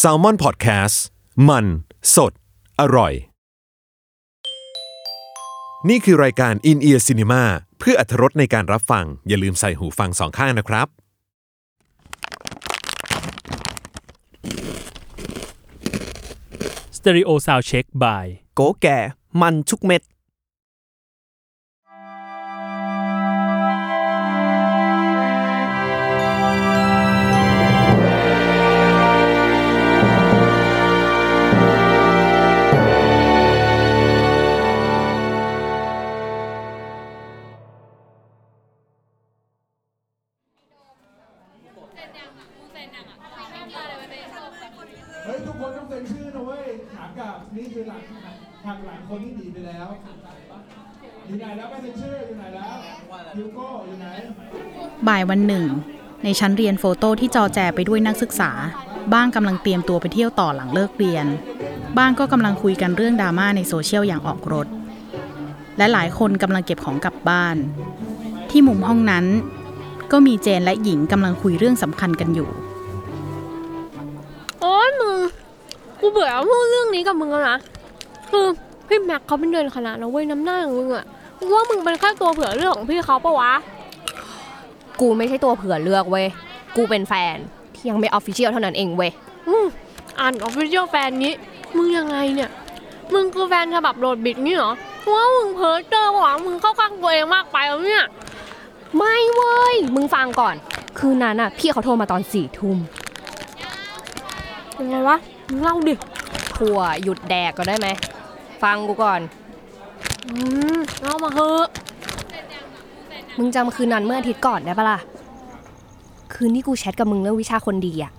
Salmon Podcast มัน สด อร่อย นี่คือรายการ In Ear Cinema เพื่ออรรถรสในการรับฟัง อย่าลืมใส่หูฟังสองข้างนะครับ stereo sound check by โก๋แก่ มันทุกเม็ด นแล้วไม่เซ็นชื่ออยู่ไหนแล้วฮิวโก้อยู่ไหนบ่ายวันหนึ่ง ในชั้นเรียนโฟโต้ที่จอแจไปด้วยนักศึกษา บ้างกำลังเตรียมตัวไปเที่ยวต่อหลังเลิกเรียน บ้างก็กำลังคุยกันเรื่องดราม่าในโซเชียลอย่างออกรถ และหลายคนกำลังเก็บของกลับบ้าน ที่มุมห้องนั้น ก็มีเจนและหญิงกำลังคุยเรื่องสำคัญกันอยู่ โอ๊ยมึง กูเบื่อพูดเรื่องนี้กับมึงแล้วนะ คือพี่แม็กเขาเป็นเดือนคณะนะเว้ยน้ำหน้าอย่างมึงอะกู ว่ามึงเป็นแค่ตัวเผื่อเลือกของพี่เขาปะวะ กูไม่ใช่ตัวเผื่อเลือกเว้ย กูเป็นแฟนที่ยังไม่ official เท่านั้นเองเว้ย อืม unofficial แฟนนี้ มึงยังไงเนี่ย มึงคือแฟนฉบับโหลดบิทนี่เหรอกูว่ามึงเพ้อเจ้อปะวะมึงเข้าข้างตัวเองมากไปแล้วเนี่ย ไม่เว้ย มึงฟังก่อน คืนนั้นอะ พี่เขาโทรมาตอนสี่ทุ่มยังไงวะ มึงเล่าดิทัวหยุดแดกก็ได้ไหม ฟังกูก่อน อืมเล่ามาเถอะมึงจำคืนนั้นเมื่ออาทิตย์ก่อนได้ปะล่ะ คืนที่กูแชทกับมึงเรื่องวิชาคนดีอะ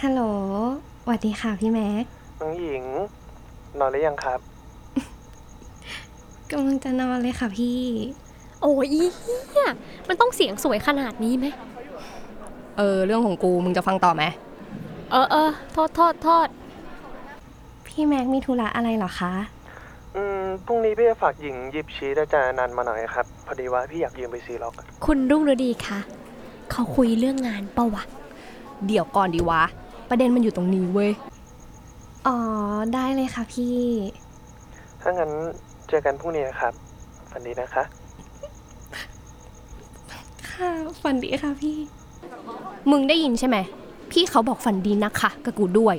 ฮัลโหลสวัสดีค่ะพี่แม็กน้องหญิง นอนหรือยังครับ กำลังจะนอนเลยค่ะพี่ โอ้ยอีเหี้ยมันต้องเสียงสวยขนาดนี้ไหม เออ เรื่องของกูมึงจะฟังต่อไหม เออเออโทษโทษโทษพี่แม็กมีธุระอะไรเหรอคะ อืมพรุ่งนี้พี่จะฝากหญิงหยิบชีสอาจารย์นันมาหน่อยครับ พอดีว่าพี่อยากยืมไปซีล็อกอะคุณรุ่งฤดีคะเขาคุยเรื่องงานเปะวะ เดี๋ยวก่อนดีวะ ประเด็นมันอยู่ตรงนี้เว้ย อ๋อ ได้เลยค่ะพี่ ถ้างั้นเจอกันพรุ่งนี้นะครับฝันดีนะคะ ค่ะฝันดีค่ะพี่ มึงได้ยินใช่ไหม พี่เขาบอกฝันดีนะคะกับกูด้วย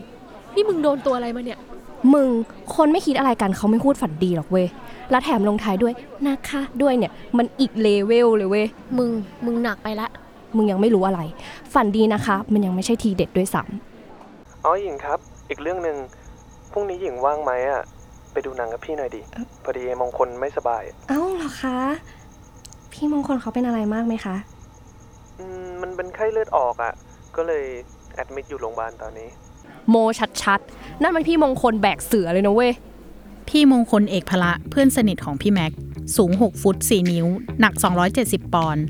นี่มึงโดนตัวอะไรมาเนี่ย มึงคนไม่คิดอะไรกันเขาไม่พูดฝันดีหรอกเว้ยแล้วแถมลงท้ายด้วยนะคะด้วยเนี่ยมันอีกเลเวลเลยเว้ยมึงมึงหนักไปละ มึงยังไม่รู้อะไร ฝันดีนะคะ มันยังไม่ใช่ทีเด็ดด้วยซ้อ๋อหญิงครับ อีกเรื่องหนึ่งพรุ่งนี้หญิงว่างไหมอะ ไปดูหนังกับพี่หน่อยดิ พอดีมงคลไม่สบายำเอ้าเหรอคะ พี่มงคลเขาเป็นอะไรมากไหมคะ อืมมันเป็นไข้เลือดออกอะ ก็เลย แอดมิดอยู่โรงพยาบาลตอนนี้ โมชัดๆ นั่นมันพี่มงคลแบกเสือเลยนะเว้ย พี่มงคลเอกพละเพื่อนสนิทของพี่แม็ก สูง 6 ฟุต 4 นิ้ว หนัก 270 ปอนด์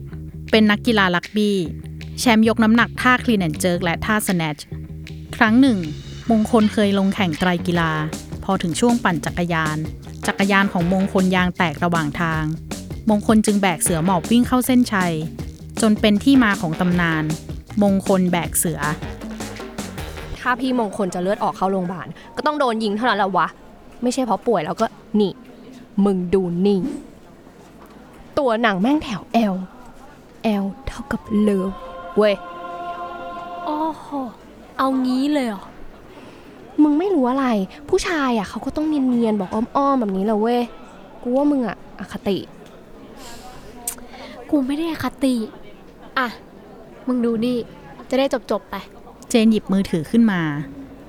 เป็นนักกีฬาลักบี้ แชมป์ยกน้ำหนักท่า clean and jerk และท่า snatch ครั้งหนึ่ง มงคลเคยลงแข่งไตรกีฬา พอถึงช่วงปั่นจักรยาน จักรยานของมงคลยางแตกระหว่างทาง มงคลจึงแบกเสือหมอบวิ่งเข้าเส้นชัย จนเป็นที่มาของตำนาน มงคลแบกเสือ ถ้าพี่มงคลจะเลือดออกเข้าโรงพยาบาลก็ต้องโดนยิงเท่านั้นแหละวะ ไม่ใช่เพราะป่วยแล้วก็นี่ มึงดูนี่ ตัวหนังแม่งแถว L L เท่ากับเลิฟเว้ยโอ้โหเอางี้เลยเหรอ มึงไม่รู้อะไร ผู้ชายอะเขาก็ต้องเนียนๆบอกอ้อมๆแบบนี้แหละเว้ย กูว่ามึงอะอคติ กูไม่ได้อคติ อะ มึงดูนี่ จะได้จบจบๆไป เจนหยิบมือถือขึ้นมา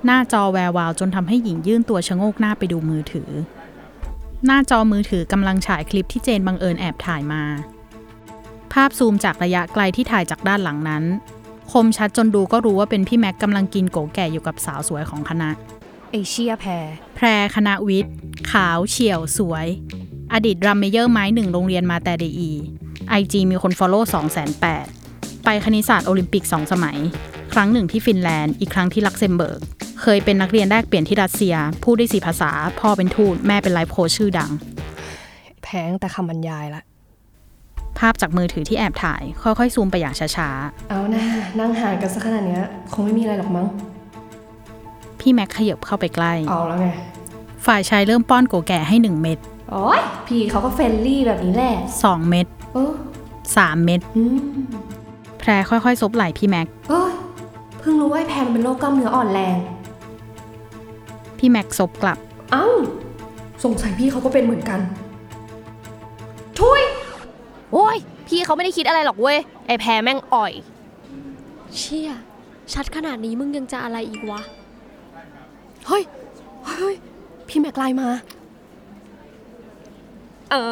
หน้าจอแวววาวจนทำให้หญิงยื่นตัวชะโงกหน้าไปดูมือถือ หน้าจอมือถือกำลังฉายคลิปที่เจนบังเอิญแอบถ่ายมา ภาพซูมจากระยะไกลที่ถ่ายจากด้านหลังนั้น คมชัดจนดูก็รู้ว่าเป็นพี่แม็กกำลังกินโกแก่อยู่กับสาวสวยของคณะเอเชียแพร แพรคณะวิทย์ ขาวเฉียวสวย อดีตรัมเมเยอร์ไม้หนึ่งโรงเรียนมาแต่เดอีไอจีมีคนฟอลโล่2 8 0 0 0ไปคณิตศาสตร์โอลิมปิก2สมัย ครั้งหนึ่งที่ฟินแลนด์ อีกครั้งที่ลักเซมเบิร์ก เคยเป็นนักเรียนแลกเปลี่ยนที่รัสเซีย พูดได้สี่ภาษา พ่อเป็นทูตแม่เป็น life coach ชื่อดัง แพงแต่คำบรรยายละ ภาพจากมือถือที่แอบถ่าย ค่อยๆ ซูมไปอย่างช้าเอานะนั่งห่างกันสักขนาดเนี้ย คงไม่มีอะไรหรอกมั้งๆพี่แม็กขยับเข้าไปใกล้ เอาแล้วไง ฝ่ายชายเริ่มป้อนโก๋แก่ให้1เม็ดโอ้ยพี่เขาก็ friendly แบบนี้แหละ2เม็ดเออ3เม็ด อืม แพรค่อยๆ ซบไหล่พี่แม็ก เอ้ย เพิ่งรู้ว่าไอ้แพรมันเป็นโรคกล้ามเนื้ออ่อนแรง พี่แม็กซบกลับ เอ้า สงสัยพี่เขาก็เป็นเหมือนกันทุยโอ้ย พี่เขาไม่ได้คิดอะไรหรอกเว้ย ไอ้แพรแม่งอ่อย เชี่ย ชัดขนาดนี้มึงยังจะอะไรอีกวะ เฮ้ย เฮ้ย พี่แม็กไลน์มา เอา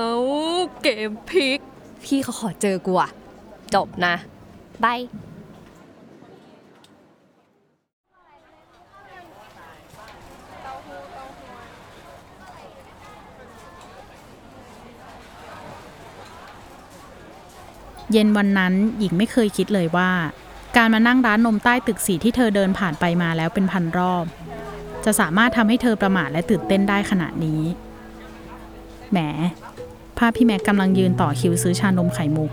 เกมพลิก พี่เขาขอเจอกูอะจบนะบาย เย็นวันนั้นหญิงไม่เคยคิดเลยว่า การมานั่งร้านนมใต้ตึกสีที่เธอเดินผ่านไปมาแล้วเป็นพันรอบ จะสามารถทำให้เธอประมาทและตื่นเต้นได้ขนาดนี้ แหม ภาพพี่แม็กกำลังยืนต่อคิวซื้อชานมไข่มุก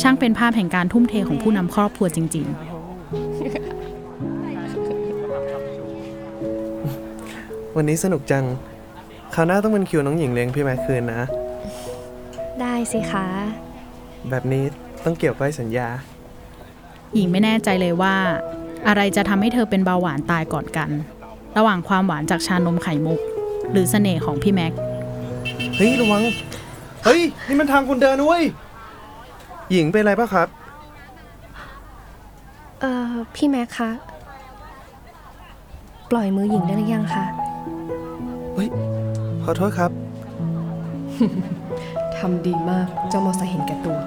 ช่างเป็นภาพแห่งการทุ่มเทของผู้นำครอบครัวจริงวันนี้สนุกจังคราวหน้าต้องเป็นคิวน้องหญิงเลี้ยงพี่แม็กคืนนะ ได้สิคะ แบบนี้ต้องเกี่ยวก้อยสัญญาๆหญิงไม่แน่ใจเลยว่า อะไรจะทำให้เธอเป็นเบาหวานตายก่อนกัน ระหว่างความหวานจากชานมไข่มุก หรือเสน่ห์ของพี่แม็ก เฮ้ยระวัง เฮ้ย นี่มันทางคนเดินนะเว้ย หญิงเป็นอะไรปะครับ เอ่อ พี่แม็กคะ ปล่อยมือหญิงได้หรือยังคะ เฮ้ย ขอโทษครับ ทำดีมาก เจ้ามอสเห็นแก่ตัว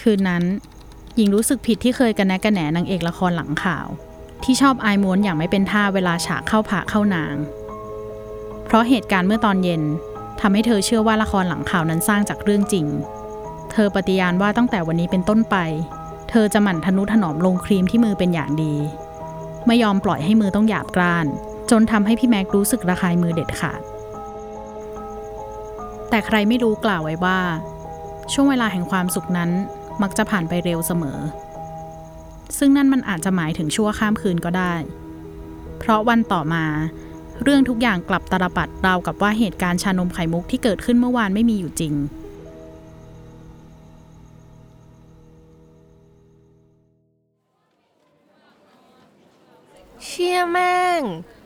คืนนั้น หญิงรู้สึกผิดที่เคยกันแนะกันแหนนางเอกละครหลังข่าว ที่ชอบอายม้วนอย่างไม่เป็นท่าเวลาฉากเข้าผาเข้านาง เพราะเหตุการณ์เมื่อตอนเย็นทำให้เธอเชื่อว่าละครหลังข่าวนั้นสร้างจากเรื่องจริง เธอปฏิญาณว่าตั้งแต่วันนี้เป็นต้นไป เธอจะหมั่นทนุถนอมลงครีมที่มือเป็นอย่างดี ไม่ยอมปล่อยให้มือต้องหยาบกร้าน จนทำให้พี่แม็กรู้สึกระคายมือเด็ดขาด แต่ใครไม่รู้กล่าวไว้ว่า ช่วงเวลาแห่งความสุขนั้น มักจะผ่านไปเร็วเสมอ ซึ่งนั่นมันอาจจะหมายถึงชั่วข้ามคืนก็ได้ เพราะวันต่อมา เรื่องทุกอย่างกลับตาลปัดราวกับว่าเหตุการณ์ชานมไข่มุกที่เกิดขึ้นเมื่อวานไม่มีอยู่จริงเชี่ยแม่ง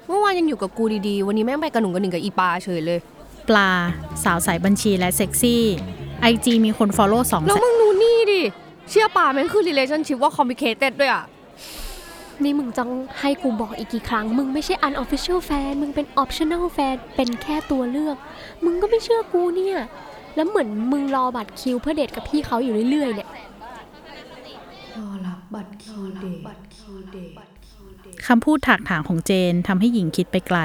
เมื่อวานยังอยู่กับกูดีๆ วันนี้แม่งไปกระหนุ่งกระหนึ่งกับอีปลาเฉยเลย ปลา สาวสายบัญชีและเซ็กซี่ IG มีคน follow สองแล้วแสมึงดูนี่ดิ เชี่ยปลาแม่งคือ relationship ว่า complicated ด้วยอะ นี่มึงจะให้กูบอกอีกกี่ครั้ง มึงไม่ใช่ unofficial แฟน มึงเป็น optional แฟน เป็นแค่ตัวเลือก มึงก็ไม่เชื่อกูเนี่ย แล้วเหมือนมึงรอบัตรคิวเพื่อเดทกับพี่เขาอยู่เรื่อยๆเนี่ย รอรับบัตรคิวเดทบัตรคิวเดทคำพูดถากถางของเจนทำให้หญิงคิดไปไกล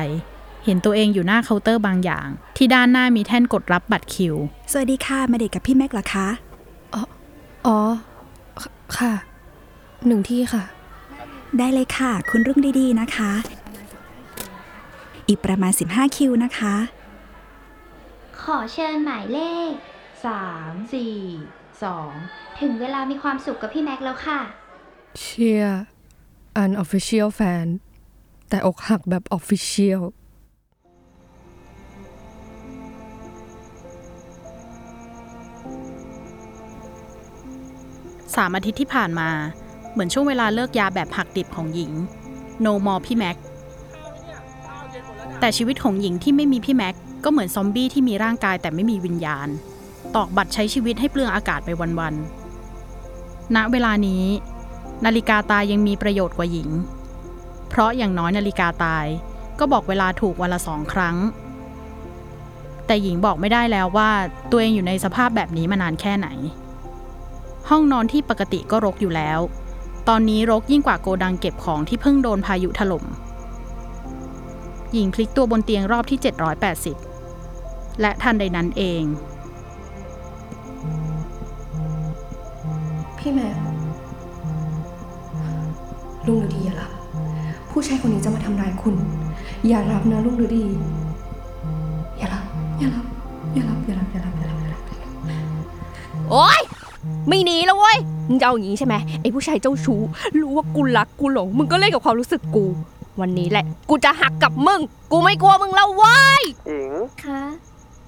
เห็นตัวเองอยู่หน้าเคาน์เตอร์บางอย่าง ที่ด้านหน้ามีแท่นกดรับบัตรคิว สวัสดีค่ะมาเด็กกับพี่แม็กเหรอคะอ๋อ ค่ะ หนึ่งที่ค่ะ ได้เลยค่ะ คุณรุ่งดีๆนะคะ อีกประมาณ 15 คิวนะคะ ขอเชิญหมายเลข 3 4 2 ถึงเวลามีความสุขกับพี่แม็กซ์แล้วค่ะ เชีย unofficial fan แต่อกหักแบบ official สามอาทิตย์ที่ผ่านมา เหมือนช่วงเวลาเลิกยาแบบหักดิบของหญิง no more พี่แม็ก แต่ชีวิตของหญิงที่ไม่มีพี่แม็ก ก็เหมือนซอมบี้ที่มีร่างกายแต่ไม่มีวิญญาณ ตอกบัตรใช้ชีวิตให้เปลืองอากาศไปวันๆ ณ เวลานี้ นาฬิกาตายยังมีประโยชน์กว่าหญิง เพราะอย่างน้อยนาฬิกาตาย ก็บอกเวลาถูกวันละสองครั้ง แต่หญิงบอกไม่ได้แล้วว่าตัวเองอยู่ในสภาพแบบนี้มานานแค่ไหน ห้องนอนที่ปกติก็รกอยู่แล้ว ตอนนี้รกยิ่งกว่าโกดังเก็บของที่เพิ่งโดนพายุถล่ม หญิงพลิกตัวบนเตียงรอบที่ 780 และทันใดนั้นเอง พี่แม่ลุงฤดีอย่ารับ ผู้ชายคนนี้จะมาทำร้ายคุณ อย่ารับนะลุงฤดี อย่ารับ อย่ารับ อย่ารับ อย่ารับ อย่ารับ อย่ารับ อย่ารับ โอ๊ย ไม่หนี มึงจะเอาอย่างนี้ใช่ไหมไอ้ผู้ชายเจ้าชู้ รู้ว่ากูรักกูหลง มึงก็เล่นกับความรู้สึกกู วันนี้แหละ กูจะหักกับมึง กูไม่กลัวมึงแล้วเว้ยหญิงคะ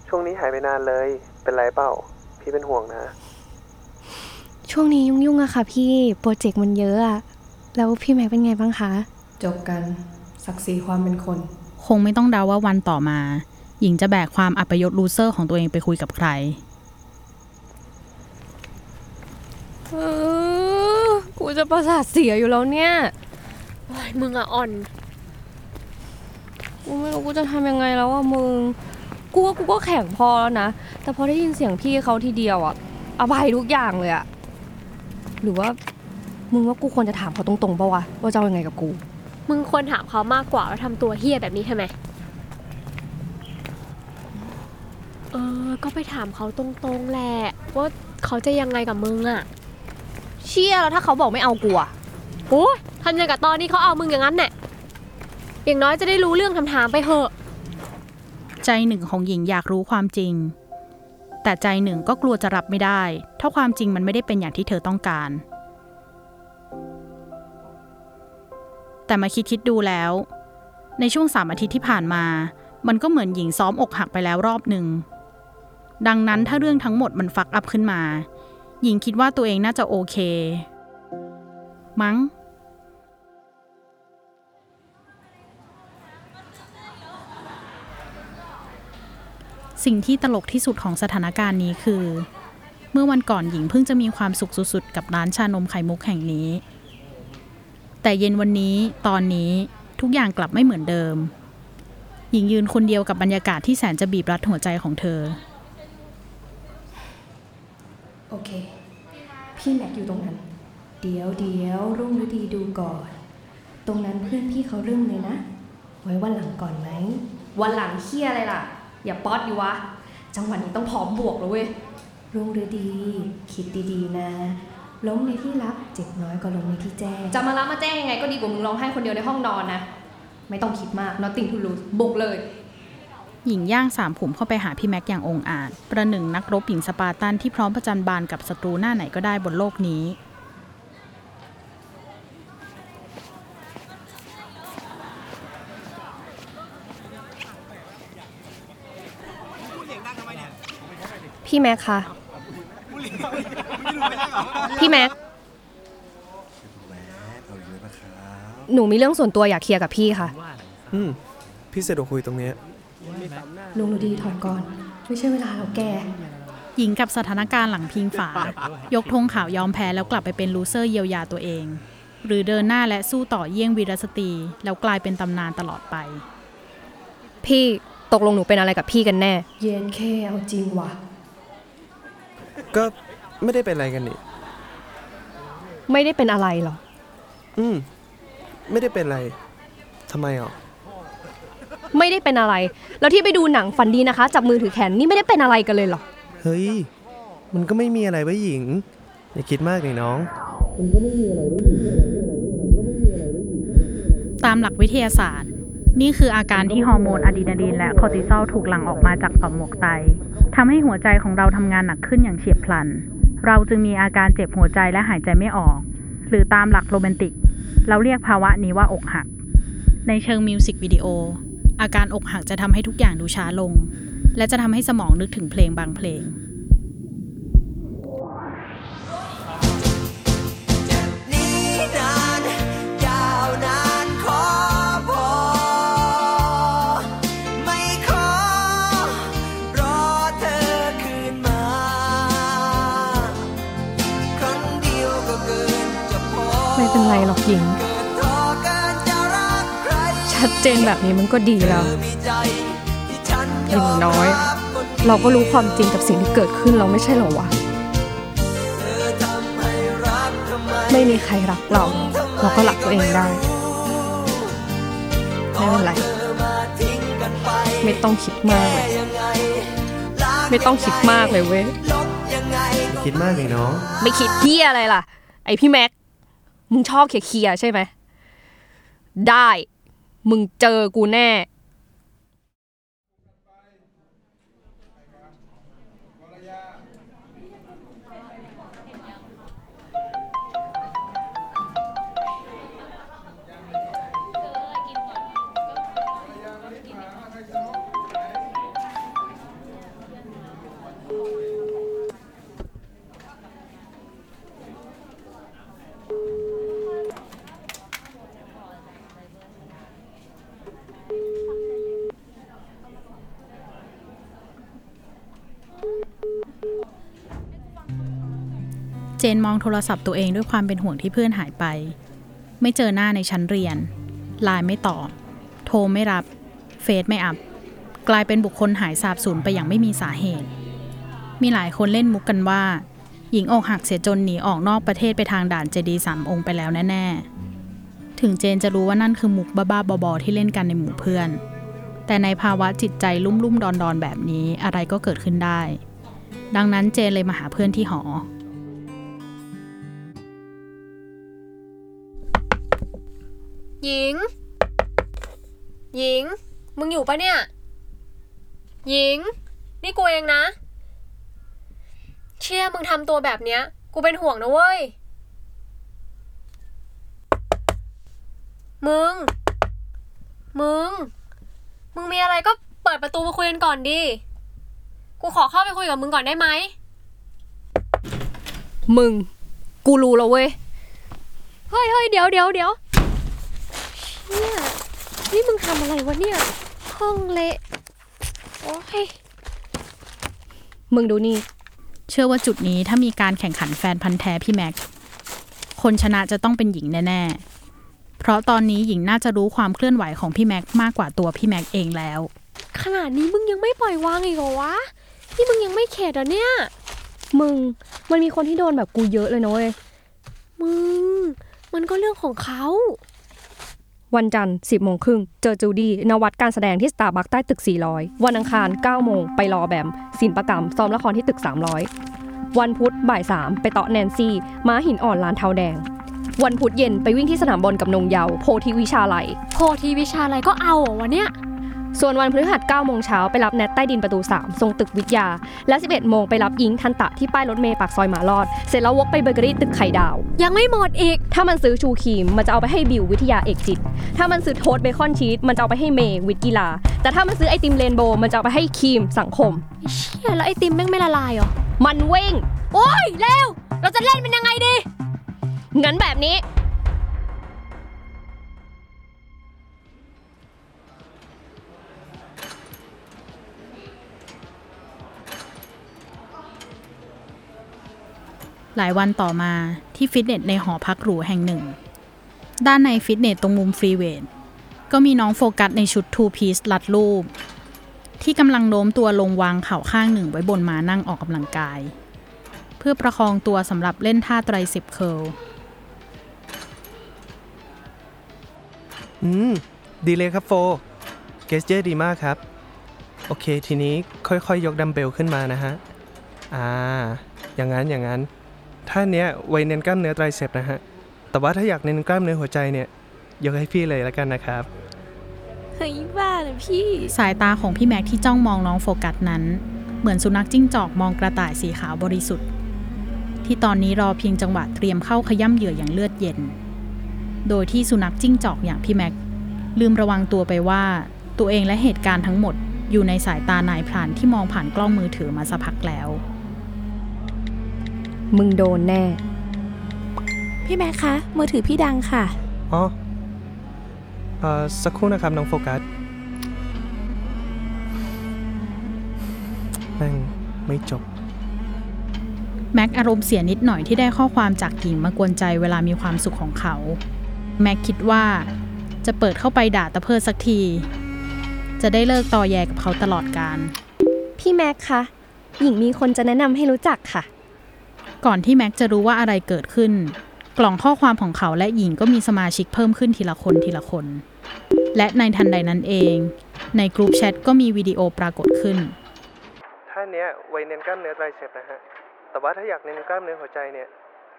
ช่วงนี้หายไปนานเลย เป็นไรเปล่า พี่เป็นห่วงนะ ช่วงนี้ยุ่งๆอะค่ะ พี่โปรเจกต์มันเยอะอะแล้วพี่แม็กเป็นไงบ้างคะ จบกันศักดิ์ศรีความเป็นคน คงไม่ต้องเดาว่าวันต่อมา หญิงจะแบกความอัปยศลูเซอร์ของตัวเองไปคุยกับใคร เออกูจะประสาทเสียอยู่แล้วเนี่ยโอ้ยมึงอะอ่อน กูไม่รู้กูจะทำยังไงแล้วอะมึง กูว่ากูก็แข็งพอแล้วนะ แต่พอได้ยินเสียงพี่เขาทีเดียวอะอภัยทุกอย่างเลยอะหรือว่า มึงว่ากูควรจะถามเขาตรงๆปะวะว่าจะเอายังไงกับกู มึงควรถามเขามากกว่าว่าทำตัวเฮี้ยแบบนี้ทำไม เออ ก็ไปถามเขาตรงๆแหละว่าเขาจะยังไงกับมึงอะ เชี่ยแล้วถ้าเขาบอกไม่เอากูอะโอ้ยทำอย่างกับตอนนี้เขาเอามึงอย่างนั้นแหละอย่างน้อยจะได้รู้เรื่องคำถามไปเหอะ ใจหนึ่งของหญิงอยากรู้ความจริง แต่ใจหนึ่งก็กลัวจะรับไม่ได้ ถ้าความจริงมันไม่ได้เป็นอย่างที่เธอต้องการ แต่มาคิดคิดดูแล้ว ในช่วงสามอาทิตย์ที่ผ่านมา มันก็เหมือนหญิงซ้อมอกหักไปแล้วรอบหนึ่ง ดังนั้นถ้าเรื่องทั้งหมดมันฟักอัพขึ้นมา หญิงคิดว่าตัวเองน่าจะโอเค มั้ง สิ่งที่ตลกที่สุดของสถานการณ์นี้คือ เมื่อวันก่อนหญิงเพิ่งจะมีความสุขสุดๆ กับร้านชานมไข่มุกแห่งนี้ แต่เย็นวันนี้ตอนนี้ทุกอย่างกลับไม่เหมือนเดิม หญิงยืนคนเดียวกับบรรยากาศที่แสนจะบีบรัดหัวใจของเธอ โอเค พี่แม็กอยู่ตรงนั้น เดี๋ยวเดี๋ยวรุ่งฤดีดูก่อน ตรงนั้นเพื่อนพี่เขาเรื่องเลยนะ ไว้วันหลังก่อนไหม วันหลังเฮี้ยอะไรล่ะ อย่าป๊อดดิวะ จังหวะนี้ต้องพร้อมบวกแล้วเว้ย รุ่งฤดี คิดดีๆนะ ล้มในที่รับเจ็บน้อยกว่าล้มในที่แจ้ง จะมารับมาแจ้งยังไงก็ดีกว่ามึงร้องไห้คนเดียวในห้องนอนนะ ไม่ต้องคิดมาก nothing to lose บุกเลย หญิงย่างสามผมเข้าไปหาพี่แม็กอย่างองอาจ ประหนึ่งนักรบหญิงสปาร์ตันที่พร้อมประจันบานกับศัตรูหน้าไหนก็ได้บนโลกนี้ พี่แม็กคะพี่แม็กหนูมีเรื่องส่วนตัวอยากเคลียร์กับพี่ค่ะ อืม พี่สะดวกคุยตรงเนี้ย ลุงฤดีถอนก่อน ไม่ใช่เวลาเราแก หญิงกับสถานการณ์หลังพิงฝา ยกธงขาวยอมแพ้แล้วกลับไปเป็นลูเซอร์เยียวยาตัวเอง หรือเดินหน้าและสู้ต่อเยี่ยงวีรสตรี แล้วกลายเป็นตำนานตลอดไป พี่ตกลงหนูเป็นอะไรกับพี่กันแน่ เย็นเคเอาจริงว่ะ ก็ไม่ได้เป็นอะไรกันนี่ ไม่ได้เป็นอะไรหรอ อืม ไม่ได้เป็นอะไรทำไมอะ ไม่ได้เป็นอะไร แล้วที่ไปดูหนังฝันดีนะคะ จับมือถือแขนนี่ไม่ได้เป็นอะไรกันเลยเหรอ เฮ้ย มันก็ไม่มีอะไรไว้หญิง อย่าคิดมากเลยน้องตามหลักวิทยาศาสตร์ นี่คืออาการที่ฮอร์โมนอะดรีนาลีนและคอร์ติซอลถูกหลั่งออกมาจากต่อมหมวกไตทำให้หัวใจของเราทำงานหนักขึ้นอย่างเฉียบพลัน เราจึงมีอาการเจ็บหัวใจและหายใจไม่ออก หรือตามหลักโรแมนติก เราเรียกภาวะนี้ว่าอกหัก ในเชิงมิวสิกวิดีโอ อาการอกหักจะทำให้ทุกอย่างดูช้าลง และจะทำให้สมองนึกถึงเพลงบางเพลง ไม่เป็นไรหรอกหญิง ชัดเจนแบบนี้มันก็ดีแล้วอย่างน้อย เราก็รู้ความจริงกับสิ่งที่เกิดขึ้นเราไม่ใช่เหรอวะ ไม่มีใครรักเรา เราก็รักตัวเองได้ ไม่เป็นไร ไม่ต้องคิดมากเลยไม่ต้องคิดมากเลยเว้ย คิดมากเลยน้องไม่คิดเฮียอะไรล่ะ ไอพี่แม็ก มึงชอบเคลียร์ๆใช่ไหม ได้ มึงเจอกูแน่ นมองโทรศัพท์ตัวเองด้วยความเป็นห่วงที่เพื่อนหายไป ไม่เจอหน้าในชั้นเรียนไลน์ไม่ตอบ โทรไม่รับ เฟซไม่อัพ กลายเป็นบุคคลหายสาบสูญไปอย่างไม่มีสาเหตุ มีหลายคนเล่นมุกกันว่า หญิงอกหักเสียจนหนีออกนอกประเทศไปทางด่านเจดีสามองค์ไปแล้วแน่ๆ ถึงเจนจะรู้ว่านั่นคือมุกบ้าๆบอๆที่เล่นกันในหมู่เพื่อน แต่ในภาวะจิตใจลุ่มๆดอนๆแบบนี้อะไรก็เกิดขึ้นได้ ดังนั้นเจนเลยมาหาเพื่อนที่หอ หญิง หญิง มึงอยู่ปะเนี่ย หญิง นี่กูเองนะ เชี่ยมึงทำตัวแบบเนี้ย กูเป็นห่วงนะเว้ย มึง มึง มึงมีอะไรก็เปิดประตูมาคุยกันก่อนดิ กูขอเข้าไปคุยกับมึงก่อนได้ไหม มึง กูรู้แล้วเว้ย เฮ้ยเฮ้ยเดี๋ยวเดี๋ยวเดี๋ยว เชี่ยนี่มึงทำอะไรวะเนี่ย ห้องเละโอ้ยมึงดูนี่ เชื่อว่าจุดนี้ถ้ามีการแข่งขันแฟนพันธ์แท้พี่แม็ก คนชนะจะต้องเป็นหญิงแน่ๆ เพราะตอนนี้หญิงน่าจะรู้ความเคลื่อนไหวของพี่แม็กมากกว่าตัวพี่แม็กเองแล้ว ขนาดนี้มึงยังไม่ปล่อยวางอีกเหรอวะ นี่มึงยังไม่เข็ดเหรอเนี่ย มึงมันมีคนที่โดนแบบกูเยอะเลยนะเว้ยมึง มันก็เรื่องของเขา วันจันทร์ 10 โมงครึ่ง เจอจูดี้นวัดการแสดงที่สตาร์บัคใต้ตึก 400 วันอังคาร 9 โมง ไปรอแบมศิลปกรรม ซ้อมละครที่ตึก 300 วันพุธบ่าย 3 ไปเตาะแนนซี่ ม้าหินอ่อนลานเทาแดง วันพุธเย็นไปวิ่งที่สนามบอลกับนงเยาว์โพธิวิชาไหล โพทีวิชาอะไรก็เอาเหรอวะเนี่ย ส่วนวันพฤหัส9โมงเช้าไปรับแนทใต้ดินประตู 3 ตรงตึกวิทยา และ 11 โมงไปรับอิงทันตะที่ป้ายรถเมล์ปากซอยหมาลอด เสร็จแล้ววกไปเบเกอรี่ตึกไข่ดาว ยังไม่หมดอีก ถ้ามันซื้อชูครีม มันจะเอาไปให้บิววิทยาเอกจิต ถ้ามันซื้อ toast เบคอนชีสมันจะเอาไปให้เมย์วิทย์กีฬา แต่ถ้ามันซื้อไอติม rainbow มันจะเอาไปให้ครีมสังคมเชี่ยแล้วไอติมแม่งไม่ละลายเหรอมันเว้งโอ้ยเร็วเราจะเล่นเป็นยังไงดีงั้นแบบนี้ หลายวันต่อมาที่ฟิตเนสในหอพักหรูแห่งหนึ่ง ด้านในฟิตเนสตรงมุมฟรีเวทก็มีน้องโฟกัสในชุดทูพีซลัดรูป ที่กำลังโน้มตัวลงวางเข่าข้างหนึ่งไว้บนม้านั่งออกกำลังกาย เพื่อประคองตัวสำหรับเล่นท่า triceps curlอืม ดีเลยครับ posture ดีมากครับ โอเคทีนี้ค่อยๆยกดัมเบลขึ้นมานะฮะ อ่า อย่างนั้นอย่างนั้น ท่าเนี้ยไว้เน้นกล้ามเนื้อ triceps นะฮะ แต่ว่าถ้าอยากเน้นกล้ามเนื้อหัวใจเนี่ยยกให้พี่เลยแล้วกันนะครับ เฮ้ยบ้าเลยพี่ สายตาของพี่แม็กที่จ้องมองน้องโฟกัสนั้น เหมือนสุนัขจิ้งจอกมองกระต่ายสีขาวบริสุทธิ์ ที่ตอนนี้รอเพียงจังหวะเตรียมเข้าขย้ำเหยื่ออย่างเลือดเย็น โดยที่สุนัขจิ้งจอกอย่างพี่แม็กลืมระวังตัวไปว่า ตัวเองและเหตุการณ์ทั้งหมดอยู่ในสายตานายพรานที่มองผ่านกล้องมือถือมาสักพักแล้ว มึงโดนแน่ พี่แม็กคะ มือถือพี่ดังค่ะ อ๋อเอ่อสักครู่นะครับน้องโฟกัสแม่งไม่จบ แม็กอารมณ์เสียนิดหน่อยที่ได้ข้อความจากหญิงมากวนใจเวลามีความสุขของเขา แม็กคิดว่าจะเปิดเข้าไปด่าตะเพิดสักที จะได้เลิกตอแยกับเขาตลอดการ พี่แม็กคะ หญิงมีคนจะแนะนำให้รู้จักค่ะ ก่อนที่แม็กจะรู้ว่าอะไรเกิดขึ้น กล่องข้อความของเขาและหญิงก็มีสมาชิกเพิ่มขึ้นทีละคนทีละคน และในทันใดนั้นเอง ในกลุ่มแชทก็มีวิดีโอปรากฏขึ้นท่าเนี้ยไว้เน้นกล้ามเนื้อไตรเซปนะฮะแต่ว่าถ้าอยากเน้นกล้ามเนื้อหัวใจเนี่ย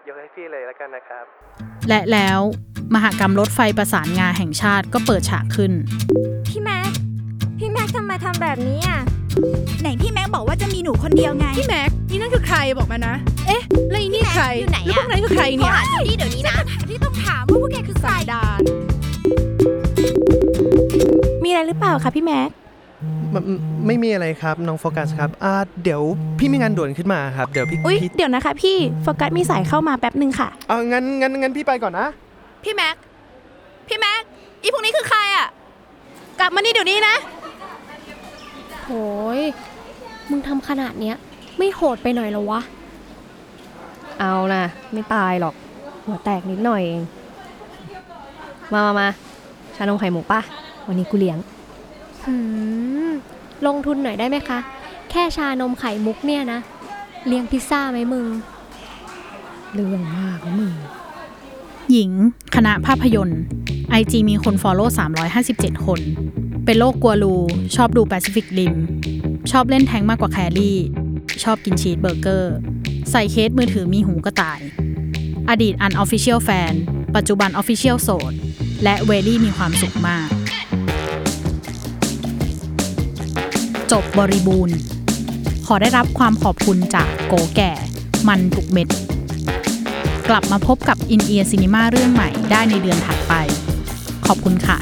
ยกให้พี่เลยแล้วกันนะครับ และแล้วมหากรรมรถไฟประสานงาแห่งชาติก็เปิดฉากขึ้น พี่แม็ก พี่แม็กทำไมทำแบบนี้อะ ไหนพี่แม็กบอกว่าจะมีหนูคนเดียวไง พี่แม็กนี่นั่นคือใครบอกมานะ เอ๊ะ แล้วอีนี่ใครอยู่ไหนอะแล้วพวกนั้นคือใครเนี่ยโทรหาจูดี้เดี๋ยวนี้นะที่ต้องถามว่าพวกแกคือใครดาน มีอะไรหรือเปล่าคะพี่แม็กไม่ไม่มีอะไรครับน้องโฟกัสครับอ่าเดี๋ยวพี่มีงานด่วนขึ้นมาครับเดี๋ยวพี่อุ๊ยพี่เดี๋ยวนะคะพี่โฟกัสมีสายเข้ามาแป๊บหนึ่งค่ะอ่างั้นงั้นงั้นพี่ไปก่อนนะ พี่แม็กพี่แม็กอีพวกนี้คือใครอะ กลับมานี่เดี๋ยวนี้นะ โหย มึงทำขนาดเนี้ย ไม่โหดไปหน่อยเหรอวะ เอานะไม่ตายหรอก หัวแตกนิดหน่อยเองมามามาชานมไข่มุกป่ะ วันนี้กูเลี้ยง หืม ลงทุนหน่อยได้ไหมคะ แค่ชานมไข่มุกเนี่ยนะ เลี้ยงพิซซ่าไหมมึง เรื่องมากนะมึง หญิง คณะภาพยนตร์ IG มีคน follow 357 คน เป็นโรคกลัวรู ชอบดู Pacific Rim ชอบเล่นแทงมากกว่า carry ชอบกินชีสเบอร์เกอร์ ใส่เคสมือถือมีหูกระต่าย อดีต unofficial แฟน ปัจจุบัน official โสด และ very มีความสุขมาก จบบริบูรณ์ ขอได้รับความขอบคุณจากโกแก่ มันทุกเม็ด กลับมาพบกับ In Ear Cinema เรื่องใหม่ได้ในเดือนถัดไป ขอบคุณค่ะ